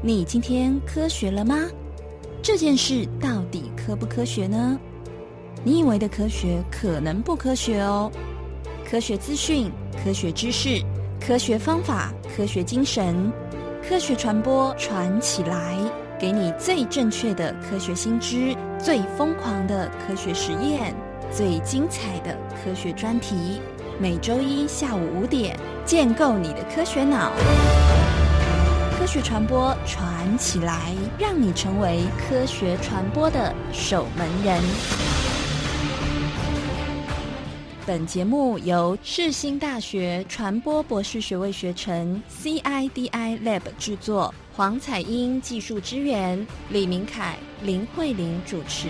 你今天科学了吗？这件事到底科不科学呢？你以为的科学可能不科学哦。科学资讯、科学知识、科学方法、科学精神、科学传播，传起来，给你最正确的科学新知，最疯狂的科学实验，最精彩的科学专题。每周一下午五点，建构你的科学脑。去传播传起来，让你成为科学传播的守门人。本节目由世新大学传播博士学位学程 CIDI Lab 制作，黄彩英技术支援，李明凯、林慧玲主持。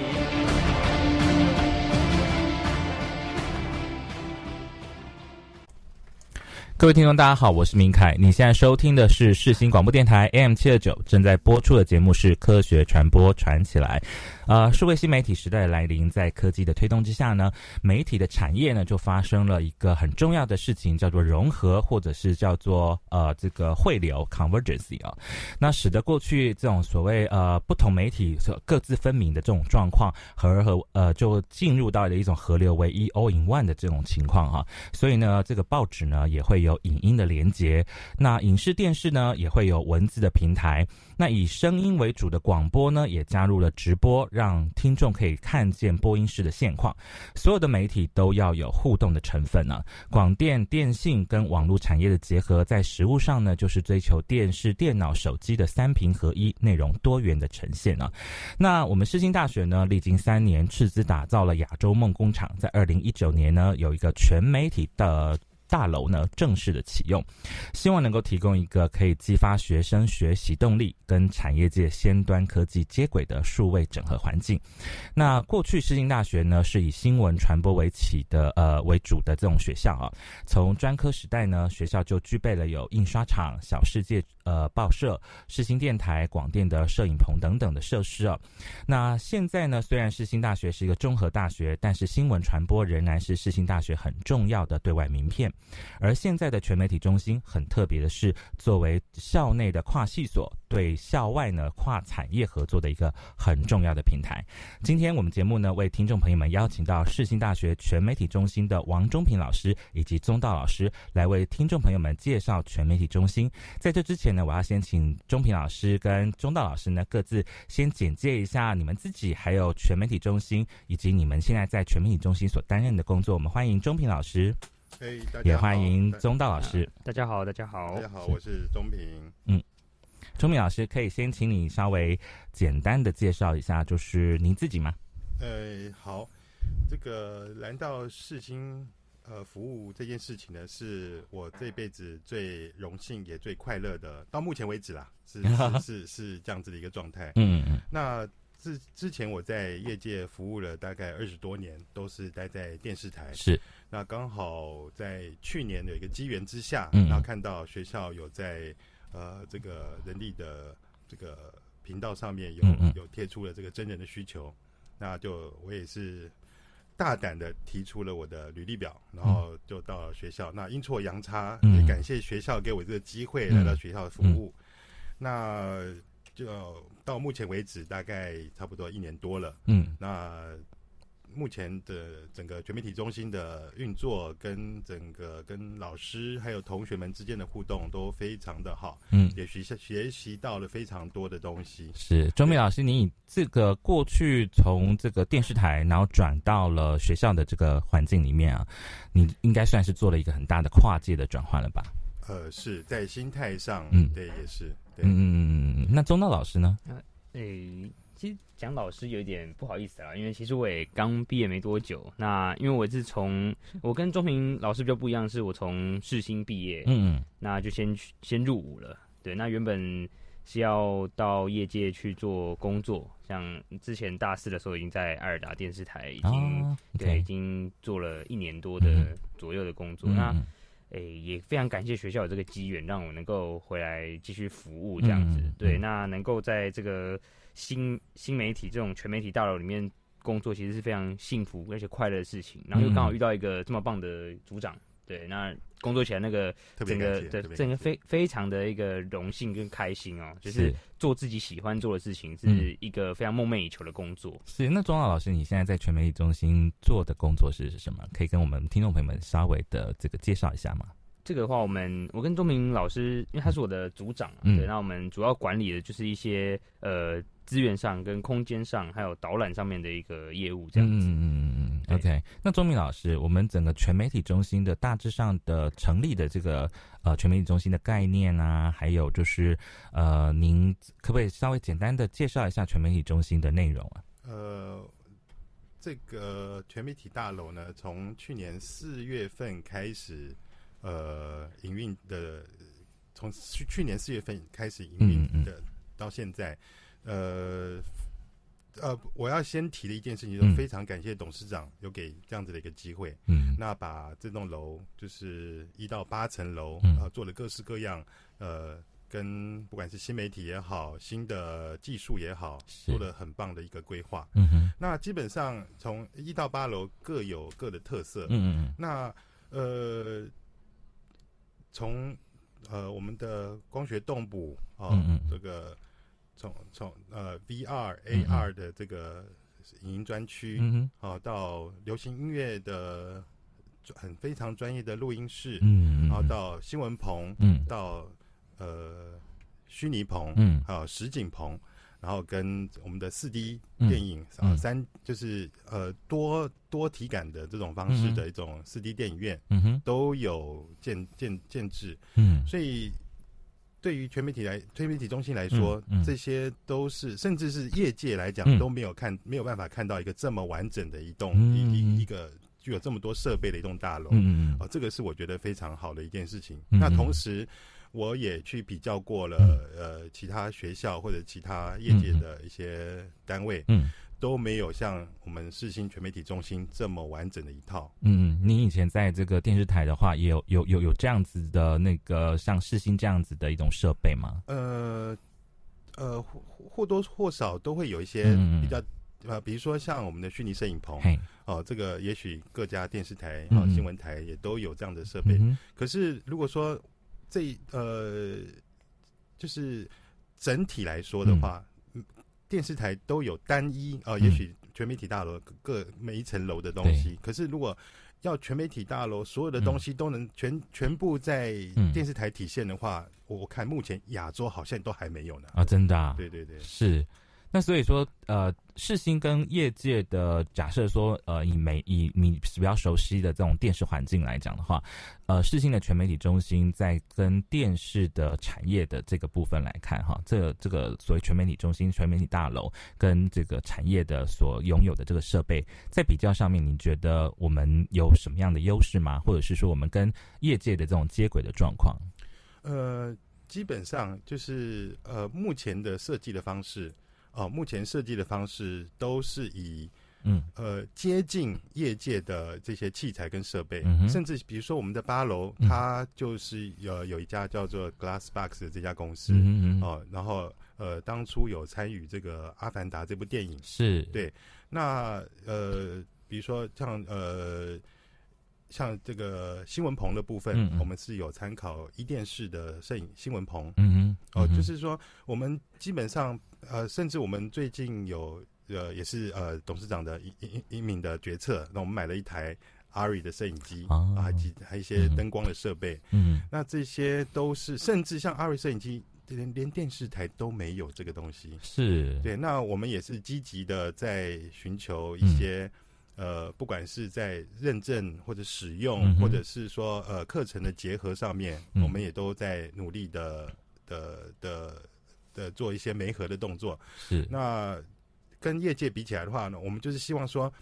各位听众，大家好，我是明凯。你现在收听的是世新广播电台 AM 七二九，正在播出的节目是《科学传播传起来》。呃，数位新媒体时代的来临，在科技的推动之下呢，媒体的产业呢就发生了一个很重要的事情，叫做融合，或者是叫做呃这个汇流 （convergence） 啊。那使得过去这种所谓呃不同媒体所各自分明的这种状况，合而合呃就进入到了一种合流为一 all in one 的这种情况哈。所以呢，这个报纸呢也会有影音的连接，那影视电视呢也会有文字的平台。那以声音为主的广播呢，也加入了直播，让听众可以看见播音室的现况。所有的媒体都要有互动的成分呢。广电、电信跟网络产业的结合，在实物上呢，就是追求电视、电脑、手机的三屏合一、内容多元的呈现啊。那我们世新大学呢，历经三年斥资打造了亚洲梦工厂，在二零一九年呢，有一个全媒体的。大楼呢正式的启用，希望能够提供一个可以激发学生学习动力跟产业界先端科技接轨的数位整合环境。那过去世新大学呢是以新闻传播为起的呃为主的这种学校啊，从专科时代呢学校就具备了有印刷厂、小世界呃报社、世新电台、广电的摄影棚等等的设施啊。那现在呢虽然世新大学是一个综合大学，但是新闻传播仍然是世新大学很重要的对外名片。而现在的全媒体中心很特别的是，作为校内的跨系所对校外呢跨产业合作的一个很重要的平台。今天我们节目呢为听众朋友们邀请到世新大学全媒体中心的王忠平老师以及宗道老师来为听众朋友们介绍全媒体中心。在这之前呢，我要先请忠平老师跟宗道老师呢各自先简介一下你们自己，还有全媒体中心以及你们现在在全媒体中心所担任的工作。我们欢迎忠平老师。也欢迎宗道老师。大家好，大家好，大家好，我是钟平。嗯，钟平老师，可以先请你稍微简单的介绍一下，就是您自己吗？呃，好，这个来到世新呃服务这件事情呢，是我这辈子最荣幸也最快乐的，到目前为止啦，是是是是这样子的一个状态。嗯嗯。那之之前我在业界服务了大概二十多年，都是待在电视台。是。那刚好在去年的一个机缘之下，然后看到学校有在呃这个人力的这个频道上面有有贴出了这个真人的需求，那就我也是大胆的提出了我的履历表，然后就到了学校。那阴错阳差，也感谢学校给我这个机会来到学校的服务。那就到目前为止大概差不多一年多了。嗯，那。目前的整个全媒体中心的运作，跟整个跟老师还有同学们之间的互动都非常的好，嗯，也学学习到了非常多的东西。是周明老师，你以这个过去从这个电视台，然后转到了学校的这个环境里面啊，你应该算是做了一个很大的跨界的转换了吧？呃，是在心态上，嗯，对，也是，嗯嗯嗯嗯。那中道老师呢？诶。其实讲老师有点不好意思啊，因为其实我也刚毕业没多久。那因为我是从我跟钟平老师比较不一样，是我从世新毕业，嗯，那就先先入伍了。对，那原本是要到业界去做工作，像之前大四的时候已经在爱尔达电视台已经对已经做了一年多的左右的工作。那诶也非常感谢学校有这个机缘，让我能够回来继续服务这样子。对，那能够在这个。新新媒体这种全媒体大楼里面工作，其实是非常幸福而且快乐的事情。然后又刚好遇到一个这么棒的组长，对，那工作起来那个整个的整个非非常的一个荣幸跟开心哦，就是做自己喜欢做的事情，是一个非常梦寐以求的工作。是那钟老老师，你现在在全媒体中心做的工作是什么？可以跟我们听众朋友们稍微的这个介绍一下吗？这个的话，我们我跟钟明老师，因为他是我的组长，对，那我们主要管理的就是一些呃资源上、跟空间上，还有导览上面的一个业务这样子。嗯嗯嗯嗯。OK，那钟明老师，我们整个全媒体中心的大致上的成立的这个呃全媒体中心的概念啊，还有就是呃，您可不可以稍微简单的介绍一下全媒体中心的内容啊？呃，这个全媒体大楼呢，从去年四月份开始。呃，营运的从去去年四月份开始营运的，到现在，呃呃，我要先提的一件事情，就非常感谢董事长有给这样子的一个机会。嗯，那把这栋楼就是一到八层楼，呃，做了各式各样，呃，跟不管是新媒体也好，新的技术也好，做了很棒的一个规划。嗯哼，那基本上从一到八楼各有各的特色。嗯嗯，那呃。从呃我们的光学动捕啊，这个从从呃 VR AR 的这个影音专区嗯啊，到流行音乐的很非常专业的录音室，嗯然后到新闻棚，嗯。到呃虚拟棚，嗯。还有实景棚。然后跟我们的四 D 电影啊，三就是呃多多体感的这种方式的一种四 D 电影院，嗯哼，都有建建建制，嗯，所以对于全媒体来全媒体中心来说，这些都是甚至是业界来讲都没有看没有办法看到一个这么完整的一栋一一个具有这么多设备的一栋大楼，嗯嗯，哦，这个是我觉得非常好的一件事情。那同时。我也去比较过了，呃，其他学校或者其他业界的一些单位，嗯，都没有像我们世新全媒体中心这么完整的一套。嗯，你以前在这个电视台的话，也有有有有这样子的那个像世新这样子的一种设备吗？呃呃，或或多或少都会有一些比较呃，比如说像我们的虚拟摄影棚，哦，这个也许各家电视台啊新闻台也都有这样的设备。可是如果说这呃，就是整体来说的话，电视台都有单一啊，也许全媒体大楼各每一层楼的东西。可是如果要全媒体大楼所有的东西都能全全部在电视台体现的话，我看目前亚洲好像都还没有呢。啊，真的？对对对，是。那所以说，呃，世新跟业界的假设说，呃，以媒以你比较熟悉的这种电视环境来讲的话，呃，世新的全媒体中心在跟电视的产业的这个部分来看，哈，这这个所谓全媒体中心、全媒体大楼跟这个产业的所拥有的这个设备，在比较上面，你觉得我们有什么样的优势吗？或者是说，我们跟业界的这种接轨的状况？呃，基本上就是呃，目前的设计的方式。哦，目前设计的方式都是以嗯。呃接近业界的这些器材跟设备，甚至比如说我们的八楼，它就是有有一家叫做 Glassbox 的这家公司哦，然后呃当初有参与这个《阿凡达》这部电影，是。对。那呃，比如说像呃像这个新闻棚的部分，我们是有参考一电视的摄影新闻棚，嗯嗯，哦，就是说我们基本上。呃，甚至我们最近有呃，也是呃，董事长的一一一名的决策，那我们买了一台阿瑞的摄影机啊，还几还一些灯光的设备，嗯，那这些都是，甚至像阿瑞摄影机，连连电视台都没有这个东西，是。对。那我们也是积极的在寻求一些呃，不管是在认证或者使用，或者是说呃课程的结合上面，我们也都在努力的的的。的做一些媒合的动作，是。那跟业界比起来的话呢，我们就是希望说，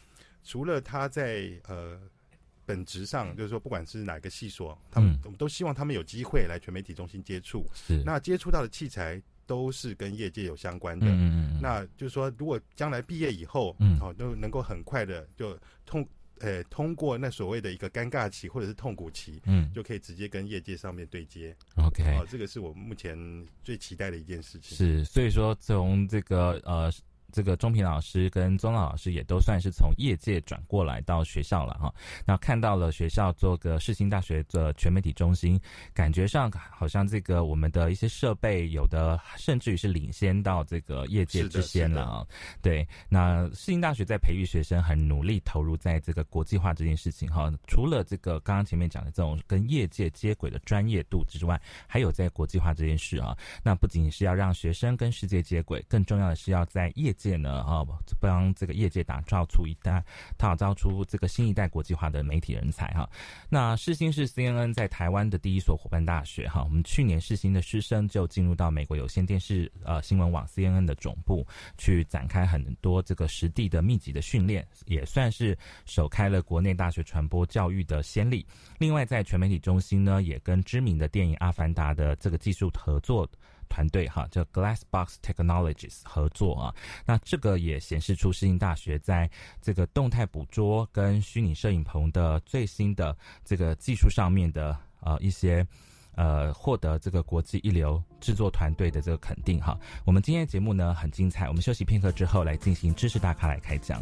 除了他在呃本质上，就是说不管是哪个系所，他们我们都希望他们有机会来全媒体中心接触，是。那接触到的器材都是跟业界有相关的，嗯嗯，那就是说如果将来毕业以后，嗯，好都能够很快的就通。呃，通过那所谓的一个尴尬期或者是痛苦期，嗯，就可以直接跟业界上面对接。OK，哦，这个是我目前最期待的一件事情。是，所以说从这个呃。这个钟平老师跟钟老师也都算是从业界转过来到学校了哈。那看到了学校做个世新大学的全媒体中心，感觉上好像这个我们的一些设备有的甚至于是领先到这个业界之先了啊。对，那世新大学在培育学生很努力投入在这个国际化这件事情哈。除了这个刚刚前面讲的这种跟业界接轨的专业度之外，还有在国际化这件事啊。那不仅仅是要让学生跟世界接轨，更重要的是要在业界界呢啊，帮这个业界打造出一代，打造出这个新一代国际化的媒体人才哈。那世新是 CNN 在台湾的第一所伙伴大学哈。我们去年世新的师生就进入到美国有线电视呃新闻网 CNN 的总部，去展开很多这个实地的密集的训练，也算是首开了国内大学传播教育的先例。另外，在全媒体中心呢，也跟知名的电影《阿凡达》的这个技术合作。团队哈，叫 Glassbox Technologies 合作啊，那这个也显示出世新大学在这个动态捕捉跟虚拟摄影棚的最新的这个技术上面的呃一些呃获得这个国际一流制作团队的这个肯定哈。我们今天的节目呢很精彩，我们休息片刻之后来进行知识大咖来开讲。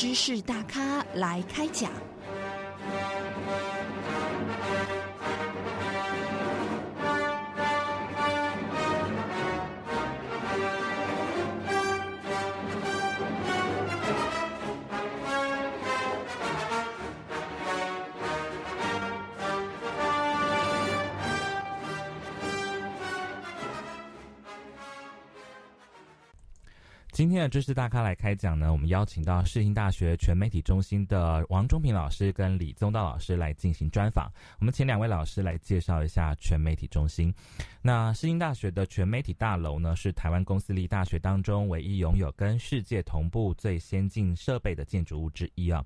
知识大咖来开讲。的知识大咖来开讲呢，我们邀请到世新大学全媒体中心的王忠平老师跟李宗道老师来进行专访。我们请两位老师来介绍一下全媒体中心。那世新大学的全媒体大楼呢，是台湾公司立大学当中唯一拥有跟世界同步最先进设备的建筑物之一啊。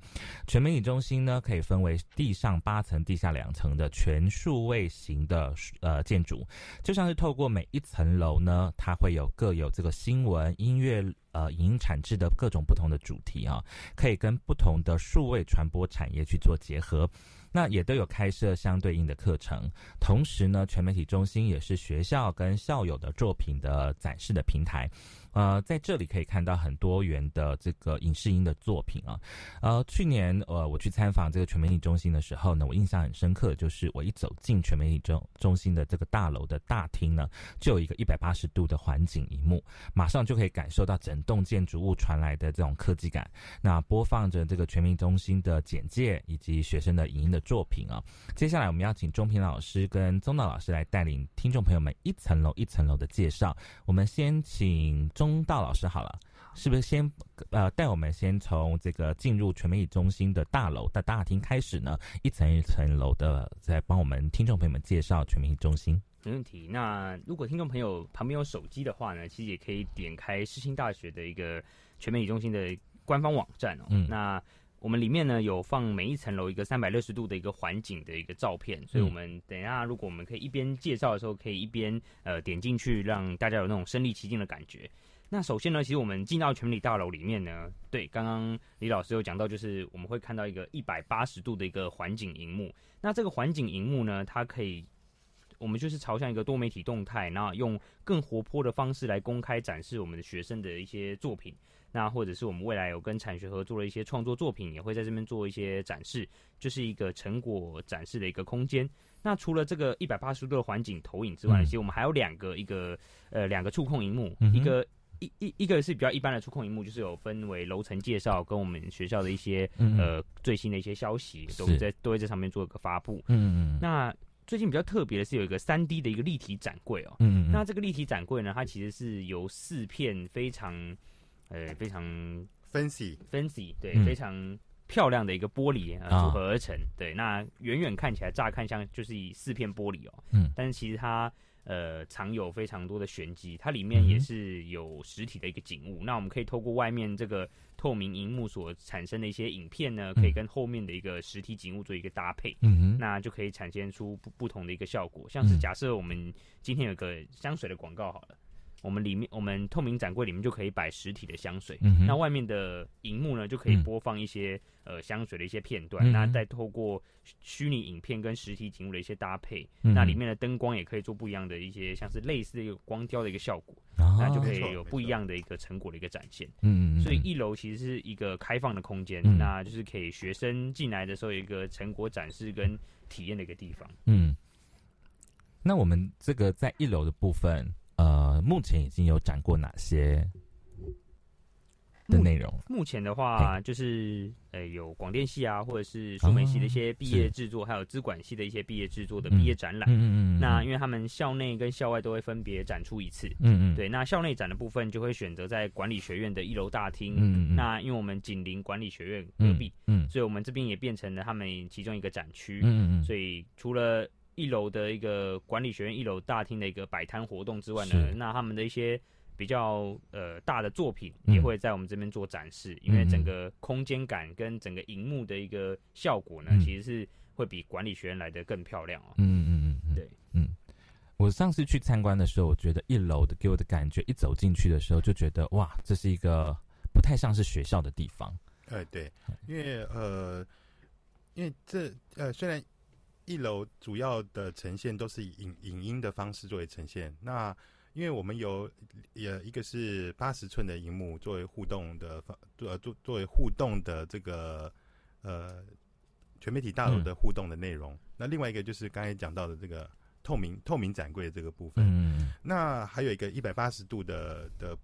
全媒体中心呢，可以分为地上八层、地下两层的全数位型的呃建筑，就像是透过每一层楼呢，它会有各有这个新闻、音乐。呃，影音产制的各种不同的主题啊，可以跟不同的数位传播产业去做结合，那也都有开设相对应的课程。同时呢，全媒体中心也是学校跟校友的作品的展示的平台。呃，在这里可以看到很多元的这个影视音的作品啊。呃，去年呃我去参访这个全媒体中心的时候呢，我印象很深刻，就是我一走进全媒体中中心的这个大楼的大厅呢，就有一个一百八十度的环景荧幕，马上就可以感受到整栋建筑物传来的这种科技感。那播放着这个全媒体中心的简介以及学生的影音的作品啊。接下来我们要请钟平老师跟宗道老师来带领听众朋友们一层楼一层楼的介绍。我们先请。钟道老师好了，是不是先呃带我们先从这个进入全媒体中心的大楼的大厅开始呢？一层一层楼的，在帮我们听众朋友们介绍全媒体中心。没问题。那如果听众朋友旁边有手机的话呢，其实也可以点开世新大学的一个全媒体中心的官方网站哦。嗯。那我们里面呢有放每一层楼一个三百六十度的一个环景的一个照片，所以我们等一下如果我们可以一边介绍的时候，可以一边呃点进去，让大家有那种身临其境的感觉。那首先呢，其实我们进到全理大楼里面呢，对，刚刚李老师有讲到，就是我们会看到一个一百八十度的一个环景荧幕。那这个环景荧幕呢，它可以，我们就是朝向一个多媒体动态，那用更活泼的方式来公开展示我们的学生的一些作品。那或者是我们未来有跟产学合作的一些创作作品，也会在这边做一些展示，就是一个成果展示的一个空间。那除了这个一百八十度的环境投影之外，其实我们还有两个一个呃两个触控荧幕，一个。一一一个是比较一般的触控荧幕，就是有分为楼层介绍跟我们学校的一些呃最新的一些消息，都在都会在上面做一个发布。嗯嗯。那最近比较特别的是有一个三 D 的一个立体展柜哦。嗯嗯。那这个立体展柜呢，它其实是由四片非常呃非常 fancy fancy 对非常漂亮的一个玻璃组合而成。对，那远远看起来乍看像就是以四片玻璃哦。嗯。但是其实它。呃，藏有非常多的玄机，它里面也是有实体的一个景物。那我们可以透过外面这个透明荧幕所产生的一些影片呢，可以跟后面的一个实体景物做一个搭配，嗯那就可以产现出不不同的一个效果。像是假设我们今天有个香水的广告好了。我们里面，我们透明展柜里面就可以摆实体的香水，那外面的荧幕呢，就可以播放一些呃香水的一些片段。那再透过虚拟影片跟实体景物的一些搭配，那里面的灯光也可以做不一样的一些，像是类似的一个光雕的一个效果，那就可以有不一样的一个成果的一个展现。嗯嗯。所以一楼其实是一个开放的空间，那就是可以学生进来的时候有一个成果展示跟体验的一个地方。嗯。那我们这个在一楼的部分。呃，目前已经有展过哪些的内容？目前的话，就是呃，有广电系啊，或者是数媒系的一些毕业制作，还有资管系的一些毕业制作的毕业展览。嗯嗯。那因为他们校内跟校外都会分别展出一次。嗯嗯。对，那校内展的部分就会选择在管理学院的一楼大厅。嗯嗯。那因为我们紧邻管理学院隔壁，嗯，所以我们这边也变成了他们其中一个展区。嗯嗯。所以除了一楼的一个管理学院一楼大厅的一个摆摊活动之外呢，那他们的一些比较呃大的作品也会在我们这边做展示，因为整个空间感跟整个荧幕的一个效果呢，其实是会比管理学院来的更漂亮哦。嗯嗯嗯，对，嗯，我上次去参观的时候，我觉得一楼的给我的感觉，一走进去的时候就觉得哇，这是一个不太像是学校的地方。哎，对，因为呃，因为这呃虽然。一楼主要的呈现都是以影影音的方式作为呈现。那因为我们有也一个是八十寸的荧幕作为互动的方，呃作作为互动的这个呃全媒体大楼的互动的内容。那另外一个就是刚才讲到的这个透明透明展柜的这个部分。嗯。那还有一个一百八十度的的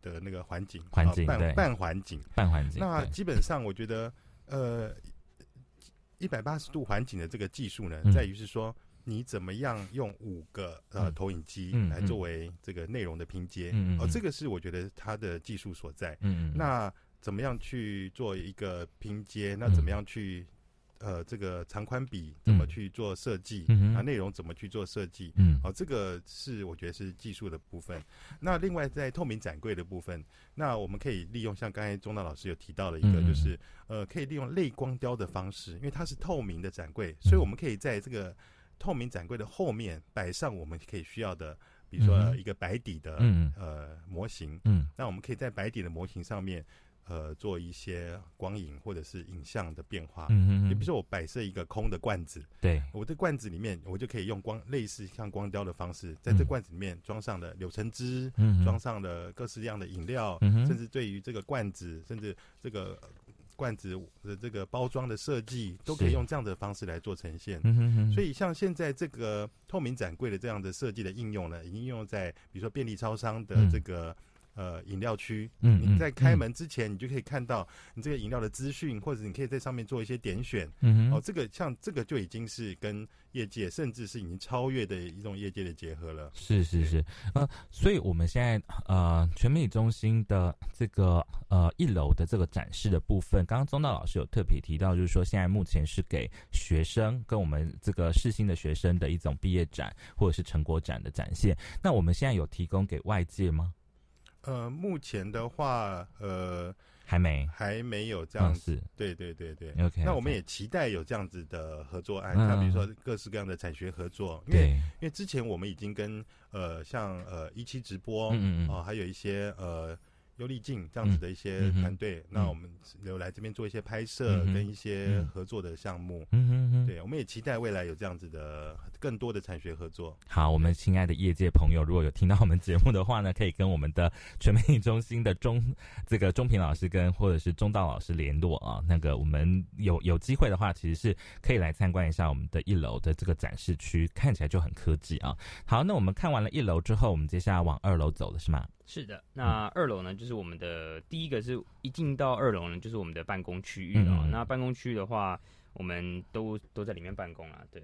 的那个环境，环境半半环境，半环境。那基本上我觉得，呃。一百八十度环景的这个技术呢，在于是说你怎么样用五个呃投影机来作为这个内容的拼接，哦，这个是我觉得它的技术所在。嗯那怎么样去做一个拼接？那怎么样去？呃，这个长宽比怎么去做设计？嗯啊，内容怎么去做设计？嗯，好，这个是我觉得是技术的部分。那另外在透明展柜的部分，那我们可以利用像刚才钟大老师有提到的一个，就是呃，可以利用类光雕的方式，因为它是透明的展柜，所以我们可以在这个透明展柜的后面摆上我们可以需要的，比如说一个白底的嗯呃模型。嗯，那我们可以在白底的模型上面。呃，做一些光影或者是影像的变化。嗯嗯你比如说，我摆设一个空的罐子，对，我的罐子里面，我就可以用光类似像光雕的方式，在这罐子里面装上了柳橙汁，嗯，装上了各式各样的饮料，嗯甚至对于这个罐子，甚至这个罐子的这个包装的设计，都可以用这样的方式来做呈现。嗯哼所以，像现在这个透明展柜的这样的设计的应用呢，已经应用在比如说便利超商的这个。呃，饮料区，嗯，你在开门之前，你就可以看到你这个饮料的资讯，或者你可以在上面做一些点选，嗯哼，哦，这个像这个就已经是跟业界，甚至是已经超越的一种业界的结合了。是是是，呃，所以我们现在呃，全美中心的这个呃一楼的这个展示的部分，刚刚宗道老师有特别提到，就是说现在目前是给学生跟我们这个世新的学生的一种毕业展或者是成果展的展现。那我们现在有提供给外界吗？呃，目前的话，呃，还没，还没有这样子。对对对对，OK。那我们也期待有这样子的合作案，像比如说各式各样的产学合作。因为因为之前我们已经跟呃，像呃一期直播，嗯嗯，哦，还有一些呃。优利镜这样子的一些团队，那我们留来这边做一些拍摄跟一些合作的项目。嗯哼哼，对，我们也期待未来有这样子的更多的产学合作。好，我们亲爱的业界朋友，如果有听到我们节目的话呢，可以跟我们的全媒体中心的钟这个钟平老师跟或者是钟道老师联络啊。那个我们有有机会的话，其实是可以来参观一下我们的一楼的这个展示区，看起来就很科技啊。好，那我们看完了一楼之后，我们接下来往二楼走了，是吗？是的，那二楼呢，就是我们的第一个，是一进到二楼呢，就是我们的办公区域啊。那办公区域的话，我们都都在里面办公了。对，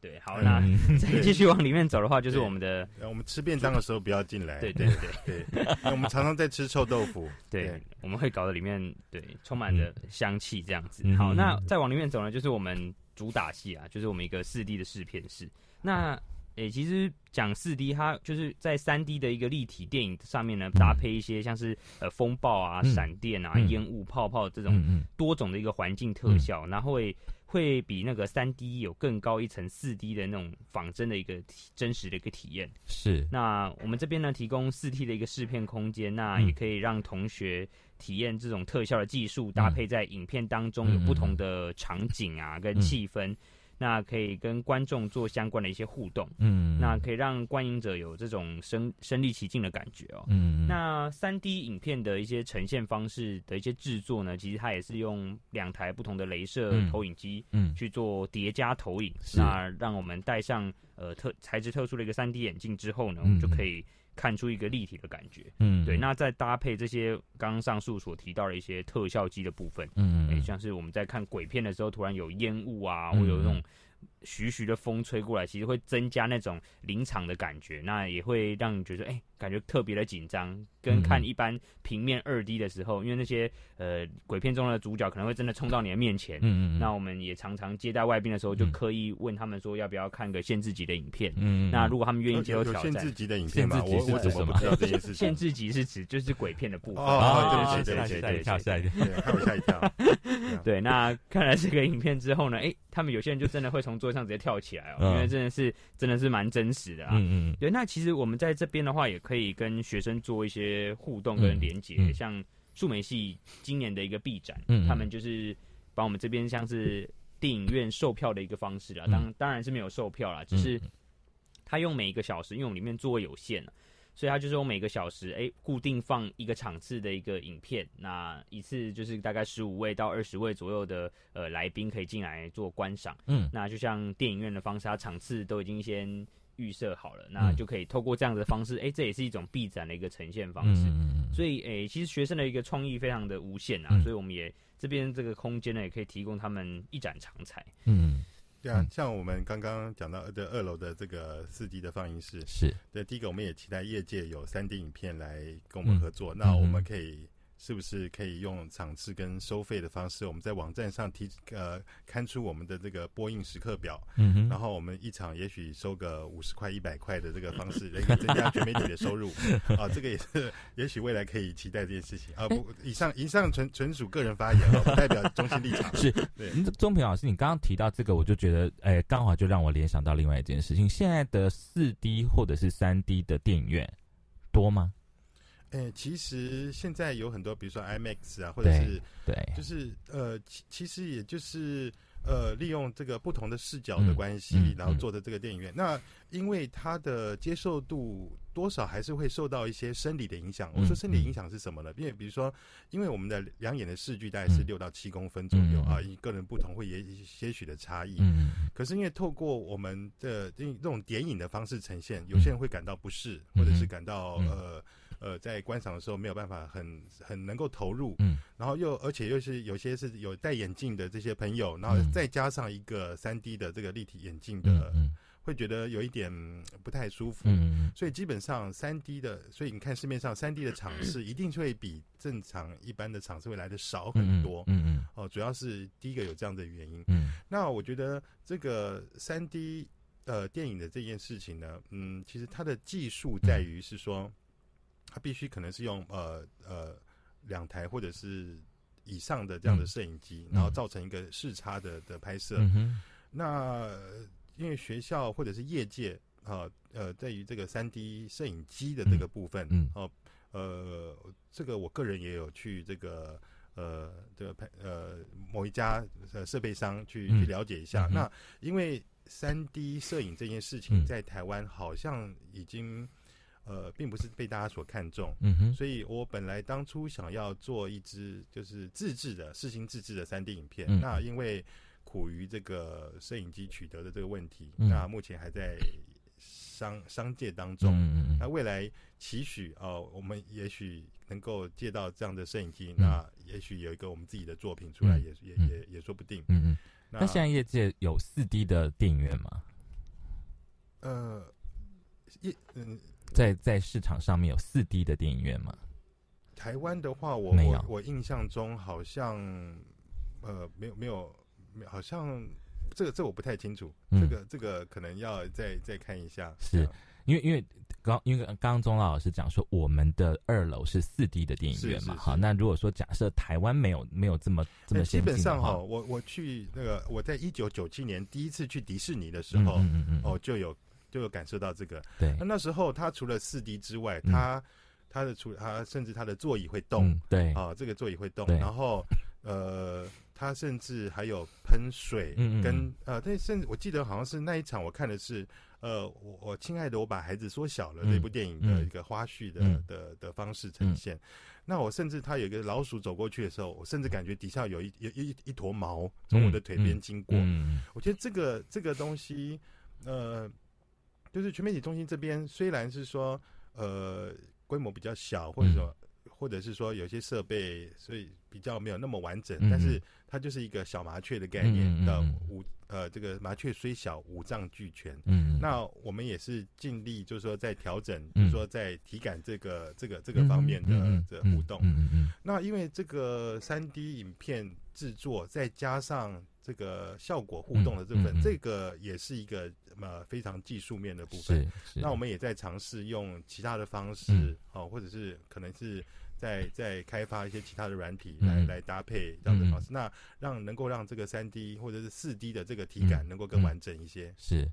对，好，那 再继续往里面走的话，就是我们的，我们吃便当的时候不要进来。对对对对，我们常常在吃臭豆腐。对，我们会搞得里面对充满着香气这样子。好，那再往里面走呢，就是我们主打戏啊，就是我们一个四 D 的试片室。那诶，其实讲四 D，它就是在三 D 的一个立体电影上面呢，搭配一些像是呃风暴啊、闪电啊、烟雾、泡泡这种多种的一个环境特效，然后会会比那个三 D 有更高一层四 D 的那种仿真的一个真实的一个体验。是。那我们这边呢，提供四 T 的一个试片空间，那也可以让同学体验这种特效的技术，搭配在影片当中有不同的场景啊跟气氛。那可以跟观众做相关的一些互动，嗯，那可以让观影者有这种身身临其境的感觉哦，嗯，那三 D 影片的一些呈现方式的一些制作呢，其实它也是用两台不同的镭射投影机，嗯，去做叠加投影，那让我们戴上呃特材质特殊的一个三 D 眼镜之后呢，我们就可以。看出一个立体的感觉，嗯，对。那再搭配这些刚刚上述所提到的一些特效机的部分，嗯，像是我们在看鬼片的时候，突然有烟雾啊，或有那种。徐徐的风吹过来，其实会增加那种临场的感觉，那也会让你觉得，哎，感觉特别的紧张。跟看一般平面二 D 的时候，因为那些呃鬼片中的主角可能会真的冲到你的面前，嗯嗯。那我们也常常接待外宾的时候，就刻意问他们说，要不要看个限制级的影片？嗯那如果他们愿意接受挑战，限制级的影片吗？我我怎么不知道这件事？限制级是指就是鬼片的部分。哦，对对对对对，吓吓一跳，吓一跳。对，那看了这个影片之后呢，哎。他们有些人就真的会从桌子上直接跳起来哦，因为真的是真的是蛮真实的啊。嗯嗯。对，那其实我们在这边的话，也可以跟学生做一些互动跟连接，像数媒系今年的一个 B 展，他们就是把我们这边像是电影院售票的一个方式啊，当当然是没有售票啦，只是。他用每一个小时，因为我们里面座位有限所以它就是用每个小时，哎，固定放一个场次的一个影片，那一次就是大概十五位到二十位左右的呃来宾可以进来做观赏。嗯，那就像电影院的方式，它场次都已经先预设好了，那就可以透过这样的方式，哎，这也是一种闭展的一个呈现方式。嗯所以，哎，其实学生的一个创意非常的无限啊，所以我们也这边这个空间呢，也可以提供他们一展长才。嗯。对啊，像我们刚刚讲到的二楼的这个四 D 的放映室，是。对第一个，我们也期待业界有三 D 影片来跟我们合作，那我们可以。是不是可以用场次跟收费的方式？我们在网站上提呃刊出我们的这个播映时刻表，嗯哼，然后我们一场也许收个五十块、一百块的这个方式，来增加全媒体的收入 啊，这个也是也许未来可以期待这件事情啊。不，以上以上纯纯属个人发言啊，不代表中心立场。是，对，钟平老师，你刚刚提到这个，我就觉得，哎，刚好就让我联想到另外一件事情：现在的四 D 或者是三 D 的电影院多吗？哎，其实现在有很多，比如说 IMAX 啊，或者是对，就是呃，其其实也就是呃，利用这个不同的视角的关系，然后做的这个电影院。那因为它的接受度多少还是会受到一些生理的影响。我说生理影响是什么呢？因为比如说，因为我们的两眼的视距大概是六到七公分左右啊，以个人不同会有些许的差异。嗯，可是因为透过我们的这这种点影的方式呈现，有些人会感到不适，或者是感到呃。呃，在观赏的时候没有办法很很能够投入，嗯，然后又而且又是有些是有戴眼镜的这些朋友，然后再加上一个三 D 的这个立体眼镜的，嗯会觉得有一点不太舒服，嗯，所以基本上三 D 的，所以你看市面上三 D 的场次 一定会比正常一般的场次会来的少很多，嗯嗯，哦，主要是第一个有这样的原因，嗯，那我觉得这个三 D 呃电影的这件事情呢，嗯，其实它的技术在于是说。它必须可能是用呃呃两台或者是以上的这样的摄影机，然后造成一个视差的的拍摄。那因为学校或者是业界啊呃，在于这个三 D 摄影机的这个部分，哦呃，这个我个人也有去这个呃这个拍呃某一家呃设备商去去了解一下。那因为三 D 摄影这件事情在台湾好像已经。呃，并不是被大家所看重，嗯哼，所以我本来当初想要做一支就是自制的、试行自制的三 D 影片，那因为苦于这个摄影机取得的这个问题，那目前还在商商界当中，嗯那未来期许哦，我们也许能够借到这样的摄影机，那也许有一个我们自己的作品出来，也也也也说不定，嗯嗯。那现在业界有四 D 的电影院吗？呃，业嗯。在在市场上面有四 D 的电影院吗？台湾的话，我我我印象中好像呃没有没有，好像这个这我不太清楚，这个这个可能要再再看一下。是因为因为刚因为刚刚钟老师讲说我们的二楼是四 D 的电影院嘛，好，那如果说假设台湾没有没有这么这么基本上哈，我我去那个我在一九九七年第一次去迪士尼的时候，嗯嗯嗯，哦就有。就有感受到这个，对。那那时候，它除了四 D 之外，它它的除它甚至它的座椅会动，对啊，这个座椅会动。然后呃，它甚至还有喷水，跟呃，但甚至我记得好像是那一场我看的是呃，我我亲爱的，我把孩子缩小了这部电影的一个花絮的的的方式呈现。那我甚至它有一个老鼠走过去的时候，我甚至感觉底下有一有一一坨毛从我的腿边经过。我觉得这个这个东西，呃。就是全媒体中心这边虽然是说，呃，规模比较小，或者说，或者是说有些设备，所以比较没有那么完整，但是它就是一个小麻雀的概念的五呃，这个麻雀虽小，五脏俱全。嗯，那我们也是尽力，就是说在调整，就是说在体感这个这个这个方面的这互动。嗯嗯。那因为这个三 D 影片制作，再加上这个效果互动的这份，这个也是一个呃非常技术面的部分。那我们也在尝试用其他的方式，哦，或者是可能是在在开发一些其他的软体来来搭配这样的方式，那让能够让这个三 D 或者是四 D 的这个体感能够更完整一些。是。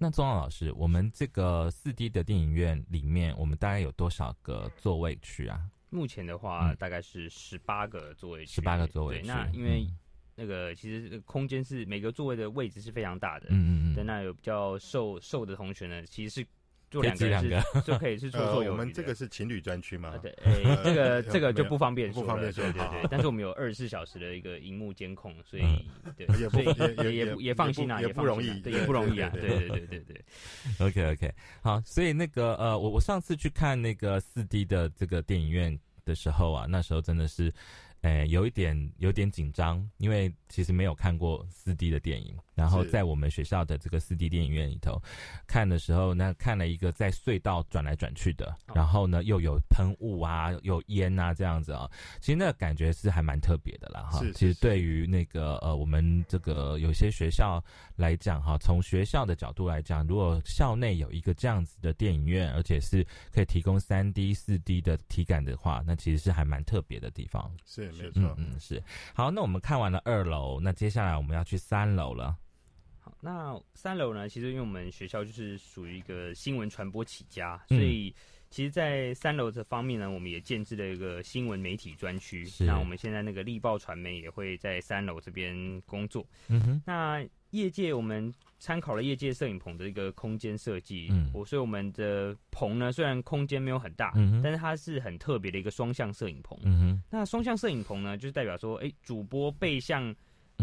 那钟老师，我们这个四 D 的电影院里面，我们大概有多少个座位区啊？目前的话，大概是十八个座位区。十八个座位区。那因为那个其实空间是每个座位的位置是非常大的，嗯嗯嗯。对，那有比较瘦瘦的同学呢，其实是。坐两个人就可以是绰绰有余。我们这个是情侣专区嘛？对，这个这个就不方便说，不方便说，对对对。但是我们有二十四小时的一个荧幕监控，所以对，所以也也也放心啊，也不容易，也不容易啊。对对对对对。OK OK，好，所以那个呃，我我上次去看那个四 D 的这个电影院的时候啊，那时候真的是。诶，有一点有点紧张，因为其实没有看过四 D 的电影。然后在我们学校的这个四 D 电影院里头看的时候，那看了一个在隧道转来转去的，然后呢又有喷雾啊，有烟啊这样子啊，其实那个感觉是还蛮特别的啦哈。其实对于那个呃我们这个有些学校来讲哈，从学校的角度来讲，如果校内有一个这样子的电影院，而且是可以提供三 D、四 D 的体感的话，那其实是还蛮特别的地方。是。没有错，嗯是好，那我们看完了二楼，那接下来我们要去三楼了。好，那三楼呢？其实因为我们学校就是属于一个新闻传播起家，所以其实，在三楼这方面呢，我们也建置了一个新闻媒体专区。那我们现在那个力报传媒也会在三楼这边工作。嗯哼，那业界我们。参考了业界摄影棚的一个空间设计，嗯，我所以我们的棚呢，虽然空间没有很大，嗯但是它是很特别的一个双向摄影棚，嗯哼。那双向摄影棚呢，就是代表说，哎，主播背向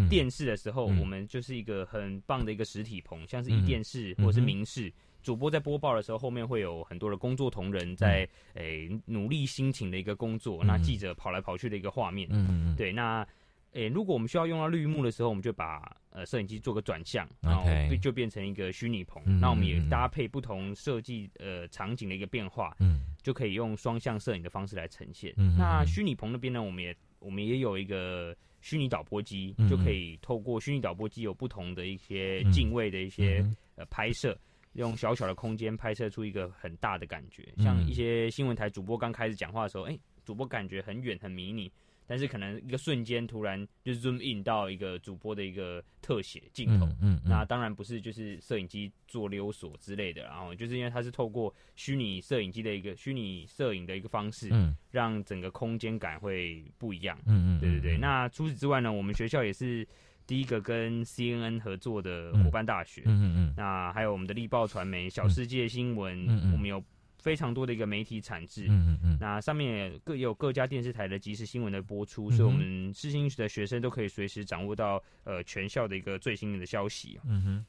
电视的时候，我们就是一个很棒的一个实体棚，像是一电视或者是明视，主播在播报的时候，后面会有很多的工作同仁在，诶，努力辛勤的一个工作，那记者跑来跑去的一个画面，嗯嗯，对，那。诶，如果我们需要用到绿幕的时候，我们就把呃摄影机做个转向，然后就变成一个虚拟棚。那我们也搭配不同设计呃场景的一个变化，嗯，就可以用双向摄影的方式来呈现。那虚拟棚那边呢，我们也我们也有一个虚拟导播机，就可以透过虚拟导播机有不同的一些镜位的一些呃拍摄，用小小的空间拍摄出一个很大的感觉。像一些新闻台主播刚开始讲话的时候，哎，主播感觉很远很迷你。但是可能一个瞬间突然就 zoom in 到一个主播的一个特写镜头，嗯，那当然不是就是摄影机做溜索之类的，然后就是因为它是透过虚拟摄影机的一个虚拟摄影的一个方式，嗯，让整个空间感会不一样，嗯嗯，对对对。那除此之外呢，我们学校也是第一个跟 CNN 合作的伙伴大学，嗯嗯嗯，那还有我们的力报传媒、小世界新闻，我们有。非常多的一个媒体产制，嗯嗯嗯，那上面也各有各家电视台的即时新闻的播出，所以我们世新的学生都可以随时掌握到呃全校的一个最新的消息。嗯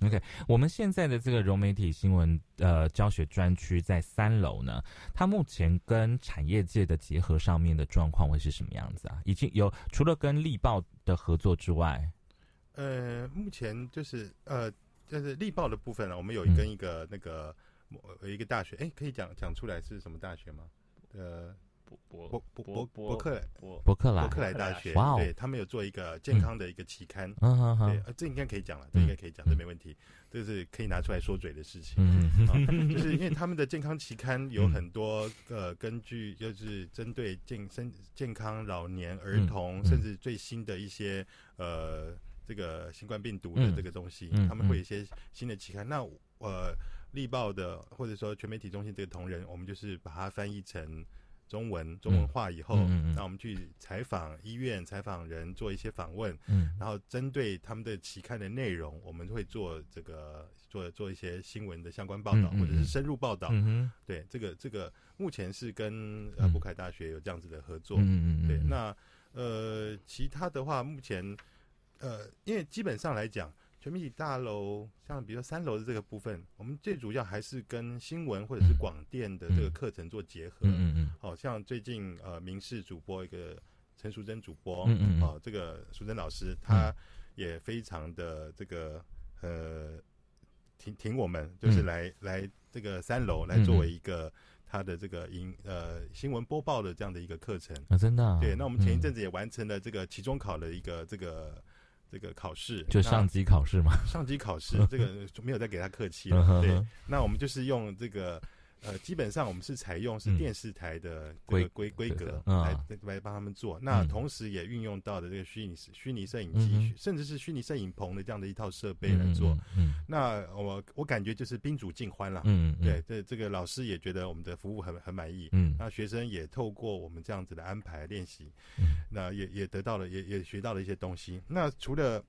哼，OK，我们现在的这个融媒体新闻呃教学专区在三楼呢，它目前跟产业界的结合上面的状况会是什么样子啊？已经有除了跟力报的合作之外，呃，目前就是呃，就是力报的部分呢，我们有跟一个那个。有一个大学，哎，可以讲讲出来是什么大学吗？呃，博博博博博克博博克莱博克莱大学，哇哦。对他们有做一个健康的一个期刊，嗯对，这应该可以讲了，这应该可以讲，这没问题，这是可以拿出来说嘴的事情，嗯，就是因为他们的健康期刊有很多呃，根据就是针对健身健康、老年、儿童，甚至最新的一些呃这个新冠病毒的这个东西，他们会有一些新的期刊，那呃。立报的或者说全媒体中心这个同仁，我们就是把它翻译成中文中文化以后，那我们去采访医院、采访人，做一些访问，然后针对他们的期刊的内容，我们会做这个做做一些新闻的相关报道，或者是深入报道。对，这个这个目前是跟呃布凯大学有这样子的合作。对，那呃其他的话，目前呃因为基本上来讲。全媒体大楼，像比如说三楼的这个部分，我们最主要还是跟新闻或者是广电的这个课程做结合。嗯嗯好像最近呃，民视主播一个陈淑贞主播，嗯嗯哦，这个淑贞老师，她也非常的这个呃，挺挺我们，就是来来这个三楼来作为一个他的这个音呃新闻播报的这样的一个课程啊，真的。对，那我们前一阵子也完成了这个期中考的一个这个。这个考试就上机考试嘛？上机考试 这个没有再给他客气了。对，那我们就是用这个呃，基本上我们是采用是电视台的规规规格来来帮他们做，那同时也运用到的这个虚拟虚拟摄影机，甚至是虚拟摄影棚的这样的一套设备来做。那我我感觉就是宾主尽欢了。嗯，对，这这个老师也觉得我们的服务很很满意。嗯，那学生也透过我们这样子的安排练习，那也也得到了也也学到了一些东西。那除了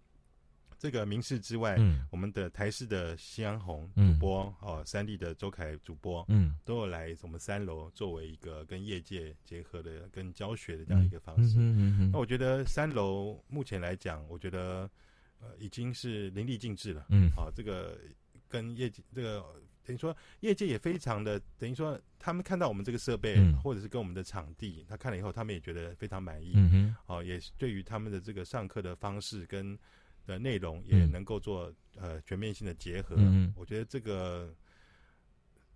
这个名士之外，嗯，我们的台视的夕阳红主播哦，三立的周凯主播，嗯，都有来我们三楼作为一个跟业界结合的、跟教学的这样一个方式。嗯嗯那我觉得三楼目前来讲，我觉得呃已经是淋漓尽致了。嗯，好，这个跟业界这个等于说业界也非常的等于说，他们看到我们这个设备，或者是跟我们的场地，他看了以后，他们也觉得非常满意。嗯哼，哦，也对于他们的这个上课的方式跟。的内容也能够做呃全面性的结合，嗯我觉得这个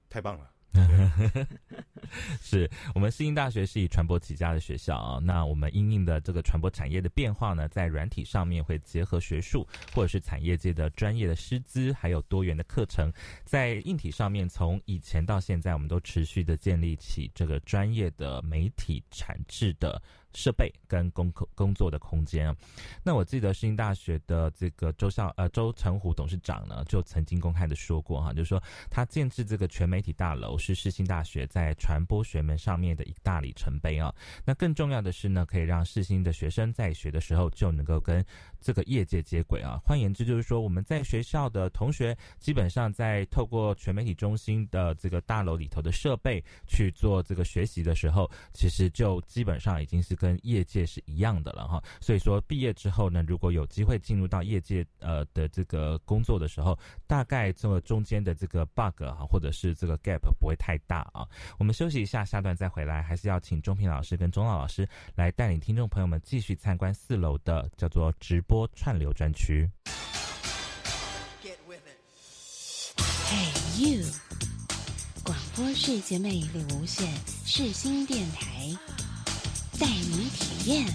太棒了。是我们世新大学是以传播起家的学校啊，那我们因应的这个传播产业的变化呢，在软体上面会结合学术或者是产业界的专业的师资，还有多元的课程，在硬体上面，从以前到现在，我们都持续的建立起这个专业的媒体产制的。设备跟工工作的空间啊，那我记得世新大学的这个周校呃周成虎董事长呢，就曾经公开的说过哈，就是说他建制这个全媒体大楼是世新大学在传播学门上面的一大里程碑啊。那更重要的是呢，可以让世新的学生在学的时候就能够跟这个业界接轨啊。换言之，就是说我们在学校的同学基本上在透过全媒体中心的这个大楼里头的设备去做这个学习的时候，其实就基本上已经是。跟业界是一样的了哈，所以说毕业之后呢，如果有机会进入到业界呃的这个工作的时候，大概这个中间的这个 bug 哈，或者是这个 gap 不会太大啊。我们休息一下，下段再回来，还是要请钟平老师跟钟老老师来带领听众朋友们继续参观四楼的叫做直播串流专区。Hey you，广播世界魅力无限，世新电台。带你体验。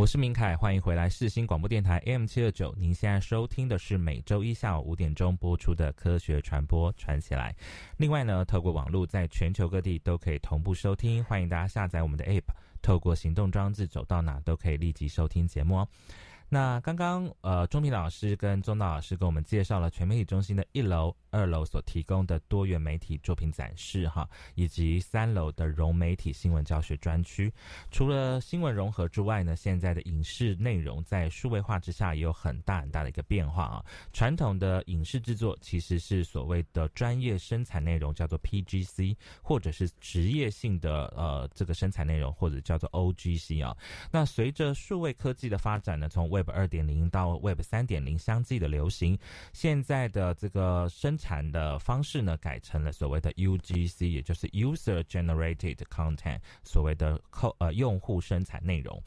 我是明凯，欢迎回来世新广播电台 AM 七二九。您现在收听的是每周一下午五点钟播出的科学传播传起来。另外呢，透过网络在全球各地都可以同步收听，欢迎大家下载我们的 App，透过行动装置走到哪都可以立即收听节目哦。那刚刚呃，钟平老师跟钟道老师给我们介绍了全媒体中心的一楼、二楼所提供的多元媒体作品展示哈，以及三楼的融媒体新闻教学专区。除了新闻融合之外呢，现在的影视内容在数位化之下也有很大很大的一个变化啊。传统的影视制作其实是所谓的专业生产内容，叫做 PGC，或者是职业性的呃这个生产内容，或者叫做 OGC 啊。那随着数位科技的发展呢，从微 Web 二点零到 Web 三点零相继的流行，现在的这个生产的方式呢，改成了所谓的 UGC，也就是 User Generated Content，所谓的扣呃用户生产内容。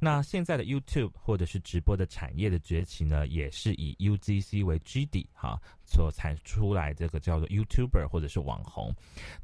那现在的 YouTube 或者是直播的产业的崛起呢，也是以 UGC 为基底哈。所产出来这个叫做 YouTuber 或者是网红，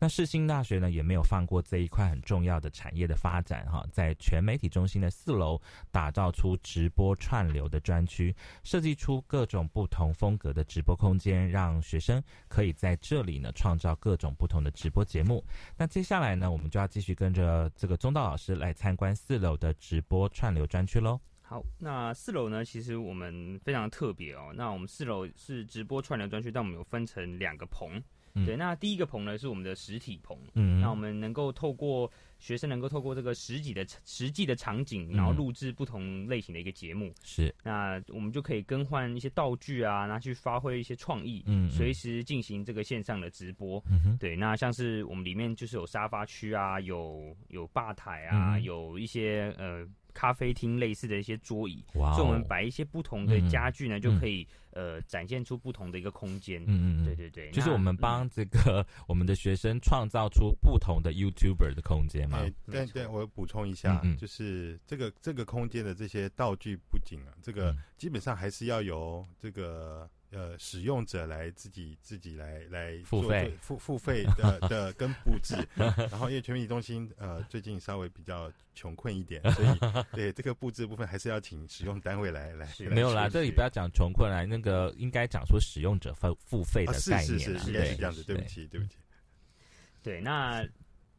那世新大学呢也没有放过这一块很重要的产业的发展哈，在全媒体中心的四楼打造出直播串流的专区，设计出各种不同风格的直播空间，让学生可以在这里呢创造各种不同的直播节目。那接下来呢，我们就要继续跟着这个中道老师来参观四楼的直播串流专区喽。好，那四楼呢？其实我们非常特别哦。那我们四楼是直播串流专区，但我们有分成两个棚。对，那第一个棚呢是我们的实体棚。嗯，那我们能够透过学生能够透过这个实际的实际的场景，然后录制不同类型的一个节目。是，那我们就可以更换一些道具啊，拿去发挥一些创意。嗯，随时进行这个线上的直播。嗯哼，对，那像是我们里面就是有沙发区啊，有有吧台啊，有一些呃。咖啡厅类似的一些桌椅，所以我们摆一些不同的家具呢，就可以呃展现出不同的一个空间。嗯嗯，对对对，就是我们帮这个我们的学生创造出不同的 YouTuber 的空间嘛。对对，我补充一下，就是这个这个空间的这些道具布景啊，这个基本上还是要由这个。呃，使用者来自己自己来来付费付付费的的跟布置，然后因为全民中心呃最近稍微比较穷困一点，所以 对这个布置部分还是要请使用单位来来。没有啦，这里不要讲穷困啦，那个应该讲说使用者付付费的概念，是是是，应该是这样子。对不起，对不起。对，那。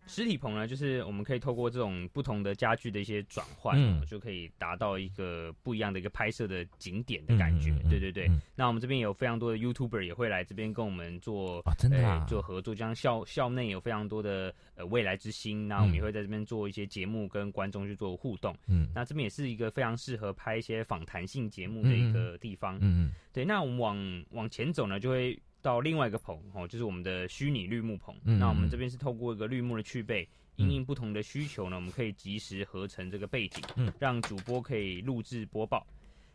实体棚呢，就是我们可以透过这种不同的家具的一些转换，就可以达到一个不一样的一个拍摄的景点的感觉。对对对。那我们这边有非常多的 YouTuber 也会来这边跟我们做真的做合作，像校校内有非常多的呃未来之星，那我们也会在这边做一些节目跟观众去做互动。嗯，那这边也是一个非常适合拍一些访谈性节目的一个地方。嗯嗯。对，那我们往往前走呢，就会。到另外一个棚哦，就是我们的虚拟绿幕棚。那我们这边是透过一个绿幕的去背，因应不同的需求呢，我们可以及时合成这个背景，让主播可以录制播报。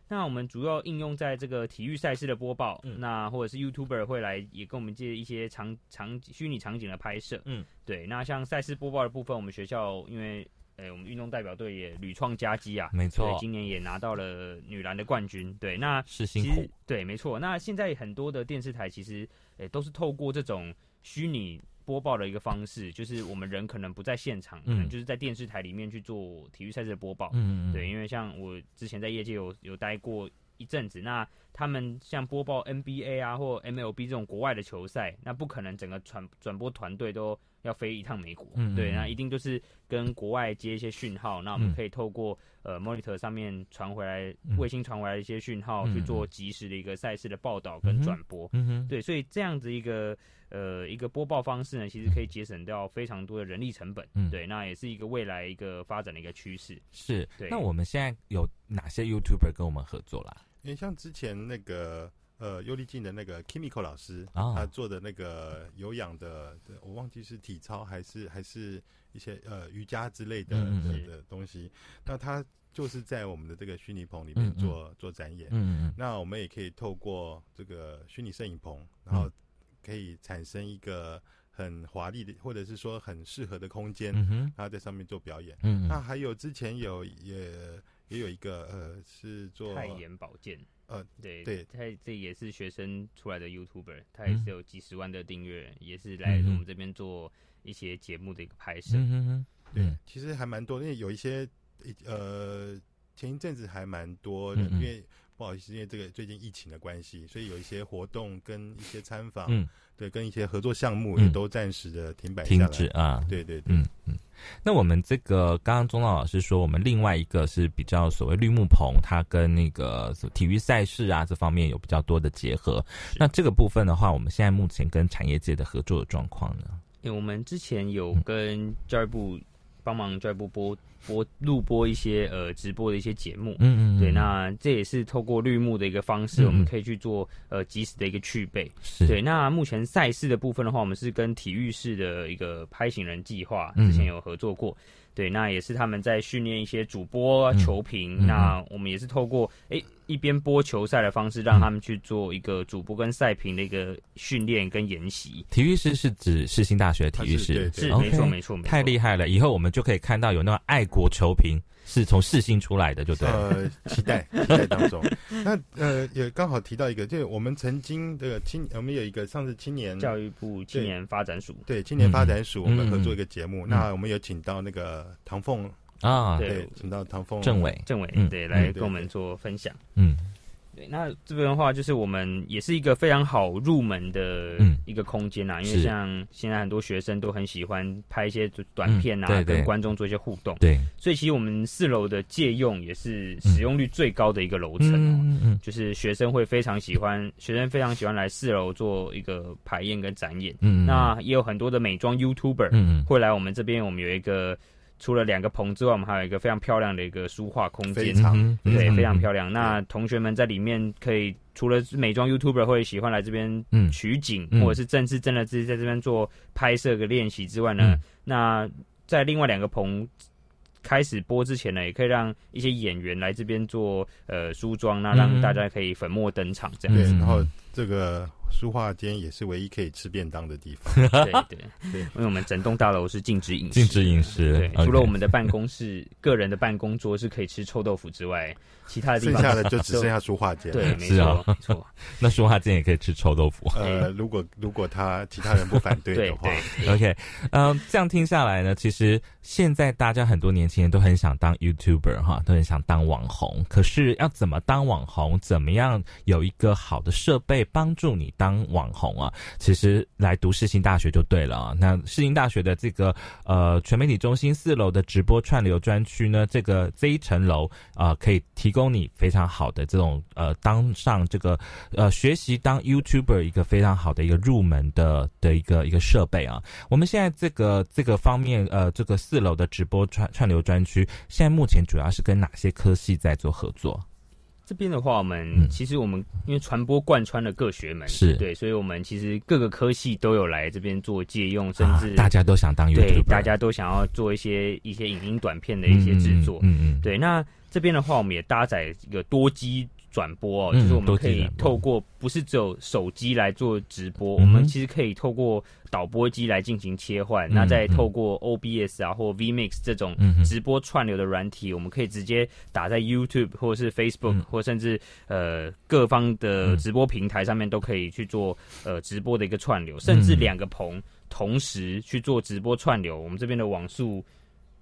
那我们主要应用在这个体育赛事的播报，那或者是 YouTuber 会来也跟我们借一些场场虚拟场景的拍摄。嗯，对。那像赛事播报的部分，我们学校因为。哎，我们运动代表队也屡创佳绩啊！没错，今年也拿到了女篮的冠军。对，那是辛苦。对，没错。那现在很多的电视台其实，哎，都是透过这种虚拟播报的一个方式，就是我们人可能不在现场，可能就是在电视台里面去做体育赛事的播报。嗯嗯。对，因为像我之前在业界有有待过一阵子，那他们像播报 NBA 啊或 MLB 这种国外的球赛，那不可能整个传转播团队都。要飞一趟美国，对，那一定就是跟国外接一些讯号，那我们可以透过呃 monitor 上面传回来，卫星传回来一些讯号去做及时的一个赛事的报道跟转播，对，所以这样子一个呃一个播报方式呢，其实可以节省掉非常多的人力成本，嗯对，那也是一个未来一个发展的一个趋势。是，对那我们现在有哪些 YouTuber 跟我们合作啦？因为像之前那个。呃，尤力静的那个 Kimiko 老师，他做的那个有氧的，我忘记是体操还是还是一些呃瑜伽之类的的东西。那他就是在我们的这个虚拟棚里面做做展演。嗯嗯。那我们也可以透过这个虚拟摄影棚，然后可以产生一个很华丽的，或者是说很适合的空间，然后在上面做表演。嗯。那还有之前有也也有一个呃是做太妍保健。呃，对对，他这也是学生出来的 YouTuber，他也是有几十万的订阅，也是来我们这边做一些节目的一个拍摄。嗯对，其实还蛮多，因为有一些呃，前一阵子还蛮多的，因为不好意思，因为这个最近疫情的关系，所以有一些活动跟一些参访，嗯对，跟一些合作项目也都暂时的停摆停止啊。对对对，嗯嗯。那我们这个刚刚钟道老师说，我们另外一个是比较所谓绿幕棚，它跟那个体育赛事啊这方面有比较多的结合。那这个部分的话，我们现在目前跟产业界的合作的状况呢？因为我们之前有跟教育部帮忙教育部播。播录播一些呃直播的一些节目，嗯嗯，对，那这也是透过绿幕的一个方式，我们可以去做呃及时的一个去备。对，那目前赛事的部分的话，我们是跟体育室的一个拍行人计划之前有合作过。对，那也是他们在训练一些主播、球评。那我们也是透过哎一边播球赛的方式，让他们去做一个主播跟赛评的一个训练跟研习。体育师是指世新大学体育师，是没错没错，太厉害了！以后我们就可以看到有那种爱国球评。是从世新出来的，就对。呃，期待期待当中。那呃，也刚好提到一个，就是我们曾经的青，我们有一个上次青年教育部青年发展署，对青年发展署，我们合作一个节目。那我们有请到那个唐凤啊，对，请到唐凤政委，政委对来跟我们做分享。嗯。对，那这边的话，就是我们也是一个非常好入门的一个空间呐，因为像现在很多学生都很喜欢拍一些短片啊，跟观众做一些互动。对，所以其实我们四楼的借用也是使用率最高的一个楼层哦，就是学生会非常喜欢，学生非常喜欢来四楼做一个排演跟展演。嗯，那也有很多的美妆 YouTuber 会来我们这边，我们有一个。除了两个棚之外，我们还有一个非常漂亮的一个书画空间，对，非常漂亮。那同学们在里面可以除了美妆 YouTuber 会喜欢来这边取景，或者是正式真的自己在这边做拍摄的练习之外呢，那在另外两个棚开始播之前呢，也可以让一些演员来这边做呃梳妆，那让大家可以粉墨登场这样。子，然后这个。书画间也是唯一可以吃便当的地方。对对 对，因为我们整栋大楼是禁止饮食，禁止饮食。对，除了我们的办公室、个人的办公桌是可以吃臭豆腐之外，其他的地方剩下的就只剩下书画间。对，没错，没错。那书画间也可以吃臭豆腐。呃，如果如果他其他人不反对的话，OK。嗯，这样听下来呢，其实现在大家很多年轻人都很想当 YouTuber 哈，都很想当网红。可是要怎么当网红？怎么样有一个好的设备帮助你当？网红啊，其实来读世新大学就对了啊。那世新大学的这个呃全媒体中心四楼的直播串流专区呢，这个这一层楼啊，可以提供你非常好的这种呃当上这个呃学习当 YouTuber 一个非常好的一个入门的的一个一个设备啊。我们现在这个这个方面呃这个四楼的直播串串流专区，现在目前主要是跟哪些科系在做合作？这边的话，我们其实我们因为传播贯穿了各学门，是对，所以我们其实各个科系都有来这边做借用，甚至大家都想当对，大家都想要做一些一些影音短片的一些制作，嗯嗯，对。那这边的话，我们也搭载一个多机。转播哦，就是我们可以透过不是只有手机来做直播，我们其实可以透过导播机来进行切换，那再透过 OBS 啊或 vMix 这种直播串流的软体，我们可以直接打在 YouTube 或者是 Facebook 或甚至呃各方的直播平台上面都可以去做呃直播的一个串流，甚至两个棚同时去做直播串流，我们这边的网速。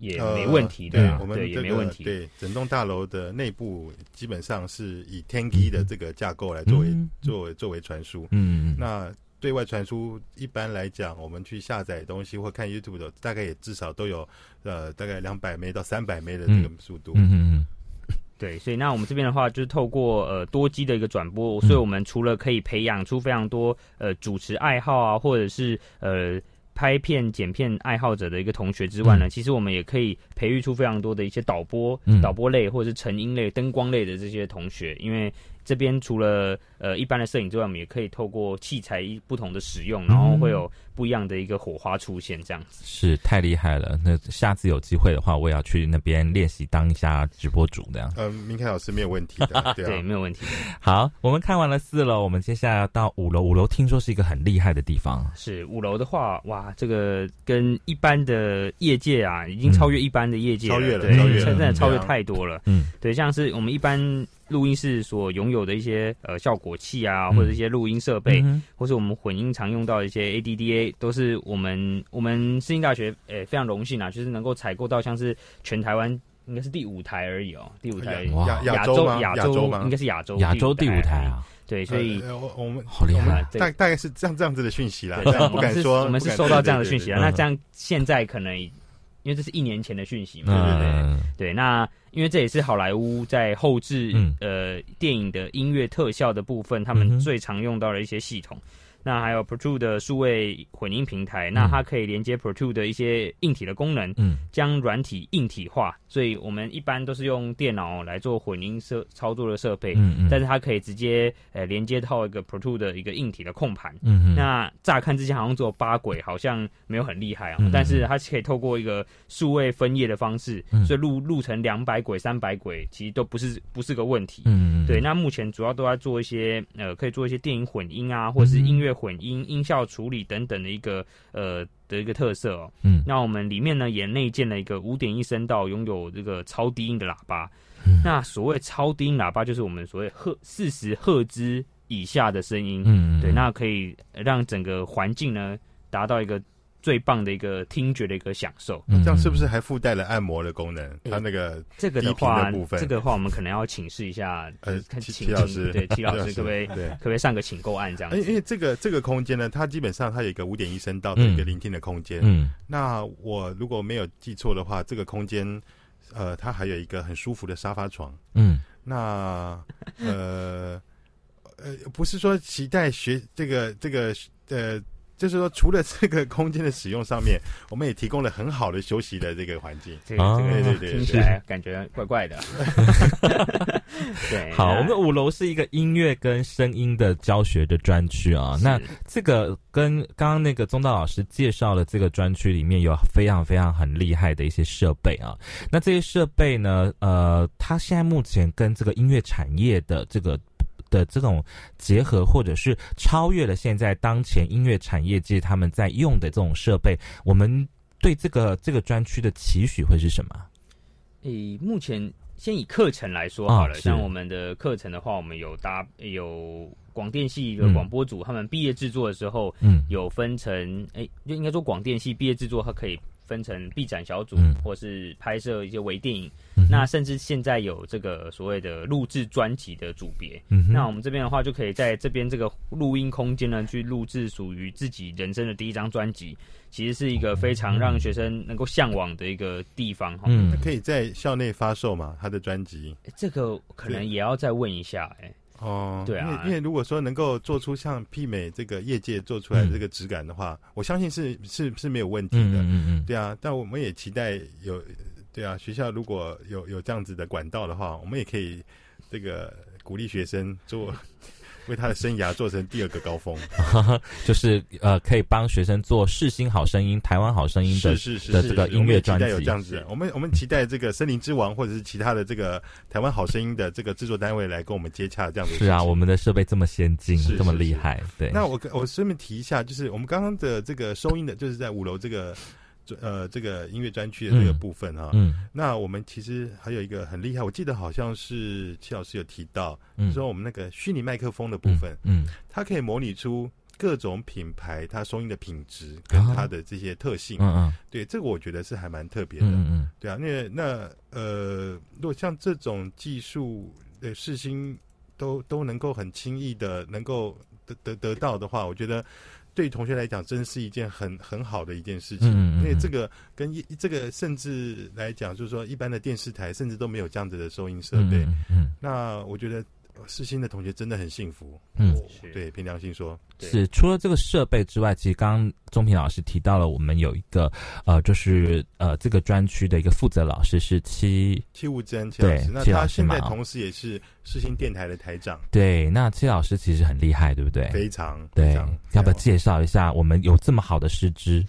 也没问题，的啊，对，也没问题。对，整栋大楼的内部基本上是以天梯的这个架构来作为作为作为传输。嗯，那对外传输一般来讲，我们去下载东西或看 YouTube 的，大概也至少都有呃大概两百枚到三百枚的这个速度。嗯嗯嗯。对，所以那我们这边的话，就是透过呃多机的一个转播，所以我们除了可以培养出非常多呃主持爱好啊，或者是呃。拍片、剪片爱好者的一个同学之外呢，其实我们也可以培育出非常多的一些导播、导播类或者是成音类、灯光类的这些同学，因为。这边除了呃一般的摄影之外，我们也可以透过器材不同的使用，然后会有不一样的一个火花出现，这样子是太厉害了。那下次有机会的话，我也要去那边练习当一下直播主，这样。嗯，明凯老师没有问题的，对，没有问题。好，我们看完了四楼，我们接下来到五楼。五楼听说是一个很厉害的地方。是五楼的话，哇，这个跟一般的业界啊，已经超越一般的业界，超越了，对，真的超越太多了。嗯，对，像是我们一般。录音室所拥有的一些呃效果器啊，或者一些录音设备，或是我们混音常用到的一些 ADDA，都是我们我们世新大学诶非常荣幸啊，就是能够采购到像是全台湾应该是第五台而已哦，第五台亚亚洲亚洲应该是亚洲亚洲第五台。啊，对，所以我们好厉害，大大概是这样这样子的讯息啦，不敢说我们是收到这样的讯息啊，那这样现在可能。因为这是一年前的讯息嘛，对不对？对，那因为这也是好莱坞在后置呃电影的音乐特效的部分，他们最常用到的一些系统。那还有 Pro t o 的数位混音平台，那它可以连接 Pro t o 的一些硬体的功能，嗯，将软体硬体化。所以我们一般都是用电脑来做混音设操作的设备，嗯嗯，但是它可以直接呃连接到一个 Pro t o 的一个硬体的控盘，嗯嗯。那乍看之前好像只有八轨，好像没有很厉害啊，但是它可以透过一个数位分页的方式，所以录录成两百轨、三百轨，其实都不是不是个问题，嗯嗯。对，那目前主要都在做一些呃，可以做一些电影混音啊，或者是音乐。混音、音效处理等等的一个呃的一个特色哦。嗯，那我们里面呢也内建了一个五点一声道，拥有这个超低音的喇叭。那所谓超低音喇叭，就是我们所谓赫四十赫兹以下的声音。嗯，对，那可以让整个环境呢达到一个。最棒的一个听觉的一个享受，这样是不是还附带了按摩的功能？它那个这个的话，这个的话我们可能要请示一下，呃，齐老师，对，齐老师可不可以，可不可以上个请购案这样？因为这个这个空间呢，它基本上它有一个五点一声道的一个聆听的空间。嗯，那我如果没有记错的话，这个空间，呃，它还有一个很舒服的沙发床。嗯，那呃呃，不是说期待学这个这个呃。就是说，除了这个空间的使用上面，我们也提供了很好的休息的这个环境。这个这个听起来感觉怪怪的。对，好，我们五楼是一个音乐跟声音的教学的专区啊。那这个跟刚刚那个宗道老师介绍的这个专区里面有非常非常很厉害的一些设备啊。那这些设备呢，呃，它现在目前跟这个音乐产业的这个。的这种结合，或者是超越了现在当前音乐产业界他们在用的这种设备，我们对这个这个专区的期许会是什么？诶，目前先以课程来说好了，像我们的课程的话，我们有搭有广电系的广播组，他们毕业制作的时候，嗯，有分成，哎，就应该说广电系毕业制作，它可以。分成 B 展小组，或是拍摄一些微电影，那甚至现在有这个所谓的录制专辑的组别。那我们这边的话，就可以在这边这个录音空间呢，去录制属于自己人生的第一张专辑。其实是一个非常让学生能够向往的一个地方。嗯，可以在校内发售嘛？他的专辑，这个可能也要再问一下。哎。哦，对啊，因为如果说能够做出像媲美这个业界做出来的这个质感的话，我相信是是是没有问题的。嗯嗯嗯，对啊，但我们也期待有，对啊，学校如果有有这样子的管道的话，我们也可以这个鼓励学生做。为他的生涯做成第二个高峰，就是呃，可以帮学生做世新好声音、台湾好声音的的这个音乐专辑。有这样子，我们我们期待这个森林之王或者是其他的这个台湾好声音的这个制作单位来跟我们接洽，这样子。是啊，我们的设备这么先进，这么厉害。对。那我我顺便提一下，就是我们刚刚的这个收音的，就是在五楼这个。呃，这个音乐专区的这个部分啊，嗯，那我们其实还有一个很厉害，我记得好像是齐老师有提到，说我们那个虚拟麦克风的部分，嗯，它可以模拟出各种品牌它收音的品质跟它的这些特性，嗯嗯，对，这个我觉得是还蛮特别的，嗯嗯，对啊，那那呃，如果像这种技术的视星都都能够很轻易的能够得得得到的话，我觉得。对同学来讲，真是一件很很好的一件事情，因为这个跟一这个甚至来讲，就是说一般的电视台甚至都没有这样子的收音设备。那我觉得。世新的同学真的很幸福，嗯，对，凭良心说，是除了这个设备之外，其实刚刚钟平老师提到了，我们有一个呃，就是呃，这个专区的一个负责老师是戚戚务真戚老师，那他现在同时也是世新电台的台长，对，那戚老师其实很厉害，对不对？非常，对，要不要介绍一下我们有这么好的师资？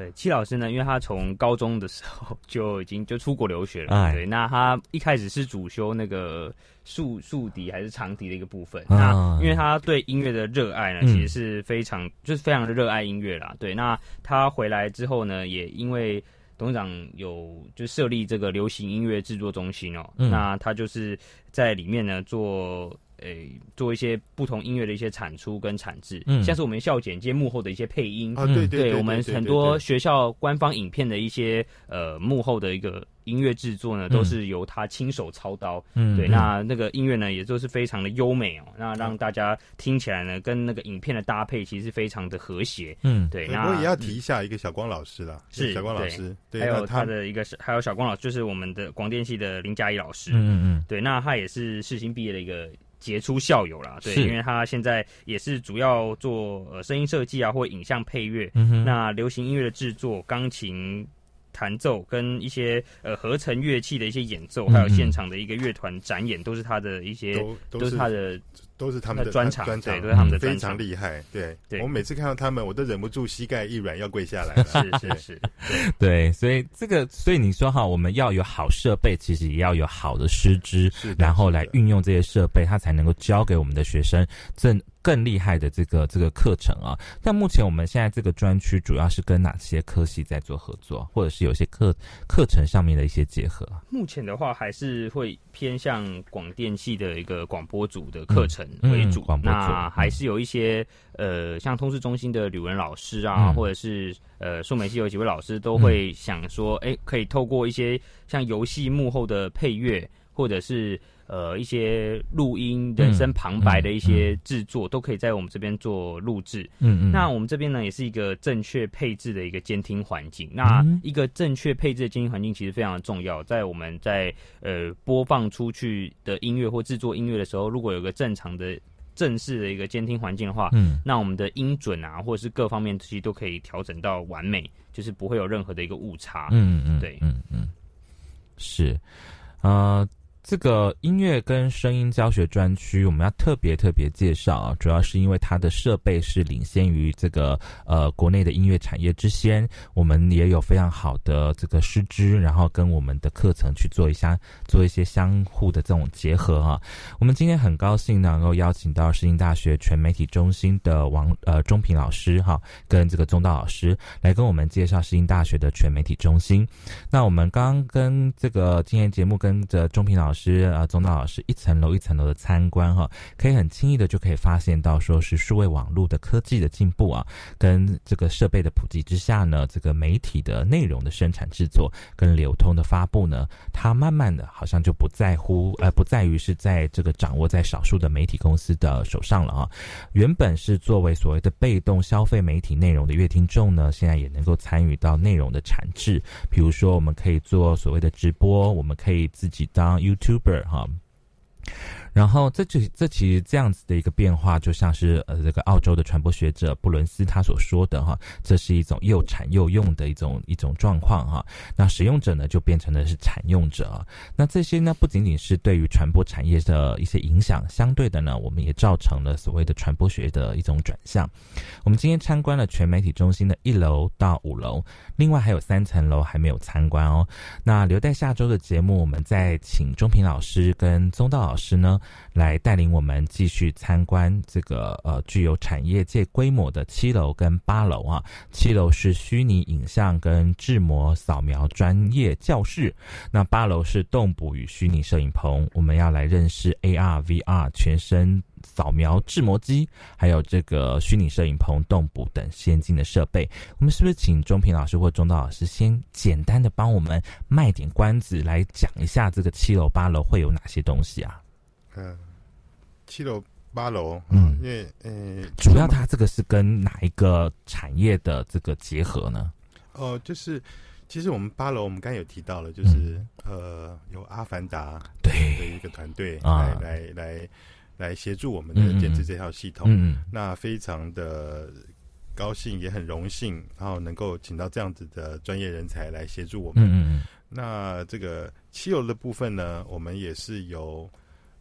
对，戚老师呢，因为他从高中的时候就已经就出国留学了，对，那他一开始是主修那个竖竖笛还是长笛的一个部分，那因为他对音乐的热爱呢，其实是非常就是非常的热爱音乐啦，对，那他回来之后呢，也因为董事长有就设立这个流行音乐制作中心哦，那他就是在里面呢做。诶，做一些不同音乐的一些产出跟产制，嗯，像是我们校简介幕后的一些配音。啊，对对，我们很多学校官方影片的一些呃幕后的一个音乐制作呢，都是由他亲手操刀，嗯，对，那那个音乐呢，也都是非常的优美哦，那让大家听起来呢，跟那个影片的搭配其实非常的和谐，嗯，对，那我也要提一下一个小光老师啦，是小光老师，对。还有他的一个是还有小光老师，就是我们的广电系的林佳怡老师，嗯嗯，对，那他也是世新毕业的一个。杰出校友啦，对，因为他现在也是主要做呃声音设计啊，或影像配乐，那流行音乐的制作，钢琴弹奏跟一些呃合成乐器的一些演奏，还有现场的一个乐团展演，都是他的一些，都是他的。都是他们的专长，对，都是他们的非常厉害。对，我每次看到他们，我都忍不住膝盖一软要跪下来。是是是，对，所以这个，所以你说哈，我们要有好设备，其实也要有好的师资，然后来运用这些设备，它才能够教给我们的学生更更厉害的这个这个课程啊。但目前我们现在这个专区主要是跟哪些科系在做合作，或者是有些课课程上面的一些结合？目前的话，还是会偏向广电系的一个广播组的课程。为主，那还是有一些呃，像通识中心的吕文老师啊，或者是呃，数媒系有几位老师都会想说，哎，可以透过一些像游戏幕后的配乐，或者是。呃，一些录音、人声旁白的一些制作，都可以在我们这边做录制。嗯嗯。那我们这边呢，也是一个正确配置的一个监听环境。那一个正确配置的监听环境其实非常的重要，在我们在呃播放出去的音乐或制作音乐的时候，如果有个正常的。正式的一个监听环境的话，嗯，那我们的音准啊，或者是各方面其实都可以调整到完美，就是不会有任何的一个误差。嗯嗯，对，嗯嗯，是，呃。这个音乐跟声音教学专区，我们要特别特别介绍啊，主要是因为它的设备是领先于这个呃国内的音乐产业之先，我们也有非常好的这个师资，然后跟我们的课程去做一下做一些相互的这种结合啊。我们今天很高兴能够邀请到世新大学全媒体中心的王呃钟平老师哈，跟这个中道老师来跟我们介绍世新大学的全媒体中心。那我们刚跟这个今天节目跟着钟平老师。师啊，宗道老师一层楼一层楼的参观哈，可以很轻易的就可以发现到，说是数位网络的科技的进步啊，跟这个设备的普及之下呢，这个媒体的内容的生产制作跟流通的发布呢，它慢慢的好像就不在乎呃，不在于是在这个掌握在少数的媒体公司的手上了啊。原本是作为所谓的被动消费媒体内容的乐听众呢，现在也能够参与到内容的产制，比如说我们可以做所谓的直播，我们可以自己当 YouTube。Super 哈。然后，这就这其实这样子的一个变化，就像是呃，这个澳洲的传播学者布伦斯他所说的哈，这是一种又产又用的一种一种状况哈。那使用者呢，就变成了是产用者。那这些呢，不仅仅是对于传播产业的一些影响，相对的呢，我们也造成了所谓的传播学的一种转向。我们今天参观了全媒体中心的一楼到五楼，另外还有三层楼还没有参观哦。那留待下周的节目，我们再请钟平老师跟宗道老师呢。来带领我们继续参观这个呃具有产业界规模的七楼跟八楼啊。七楼是虚拟影像跟制模扫描专业教室，那八楼是动捕与虚拟摄影棚。我们要来认识 AR、VR 全身扫描制模机，还有这个虚拟摄影棚、动捕等先进的设备。我们是不是请钟平老师或钟道老师先简单的帮我们卖点关子，来讲一下这个七楼八楼会有哪些东西啊？嗯，七楼八楼，嗯，因为呃，主要它这个是跟哪一个产业的这个结合呢？哦，就是其实我们八楼，我们刚才有提到了，就是呃，有阿凡达对的一个团队来来来来协助我们的建制这套系统，嗯，那非常的高兴，也很荣幸，然后能够请到这样子的专业人才来协助我们。嗯嗯，那这个七楼的部分呢，我们也是有。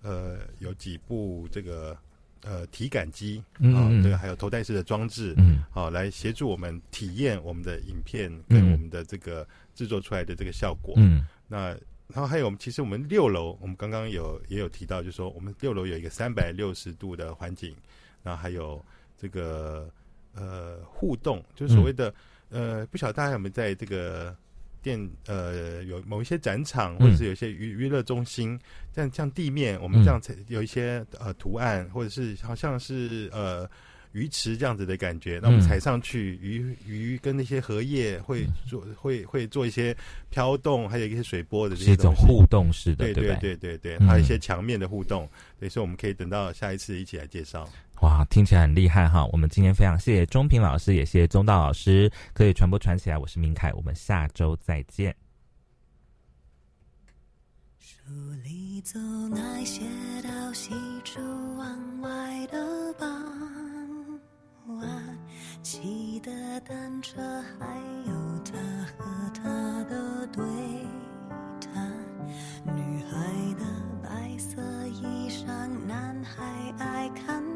呃，有几部这个呃体感机啊，对，还有头戴式的装置，嗯，好，来协助我们体验我们的影片跟我们的这个制作出来的这个效果。嗯，那然后还有我们其实我们六楼，我们刚刚有也有提到，就是说我们六楼有一个三百六十度的环境，然后还有这个呃互动，就是所谓的呃，不晓得大家有没有在这个。店呃有某一些展场或者是有些娱娱乐中心，像像地面我们这样有一些呃图案或者是好像是呃鱼池这样子的感觉，那我们踩上去，鱼鱼跟那些荷叶会做会会做一些飘动，还有一些水波的这种互动式的，对对对对对，还有一些墙面的互动，所以我们可以等到下一次一起来介绍。哇，听起来很厉害哈！我们今天非常谢谢钟平老师，也谢谢宗道老师，可以传播传起来。我是明凯，我们下周再见。书里走那些到西出望外的傍晚，骑的单车，还有他和他的对谈，女孩的白色衣裳，男孩爱看。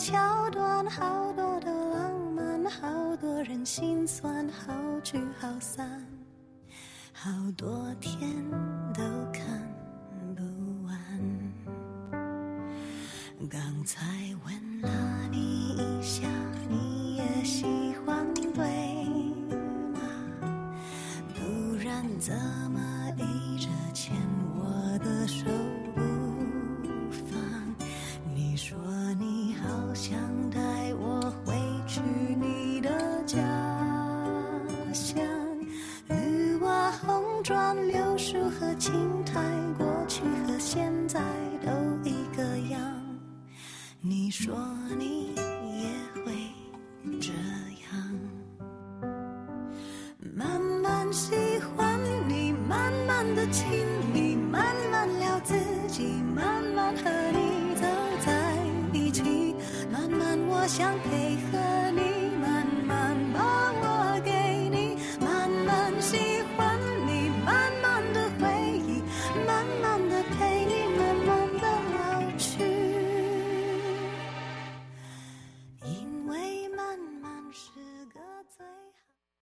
桥段，好多的浪漫，好多人心酸，好聚好散，好多天都看不完。刚才问了你一下，你也喜欢对吗？不然怎转柳树和青苔过去和现在都一个样你说你也会这样慢慢喜欢你慢慢的亲密慢慢聊自己慢慢和你走在一起慢慢我想配合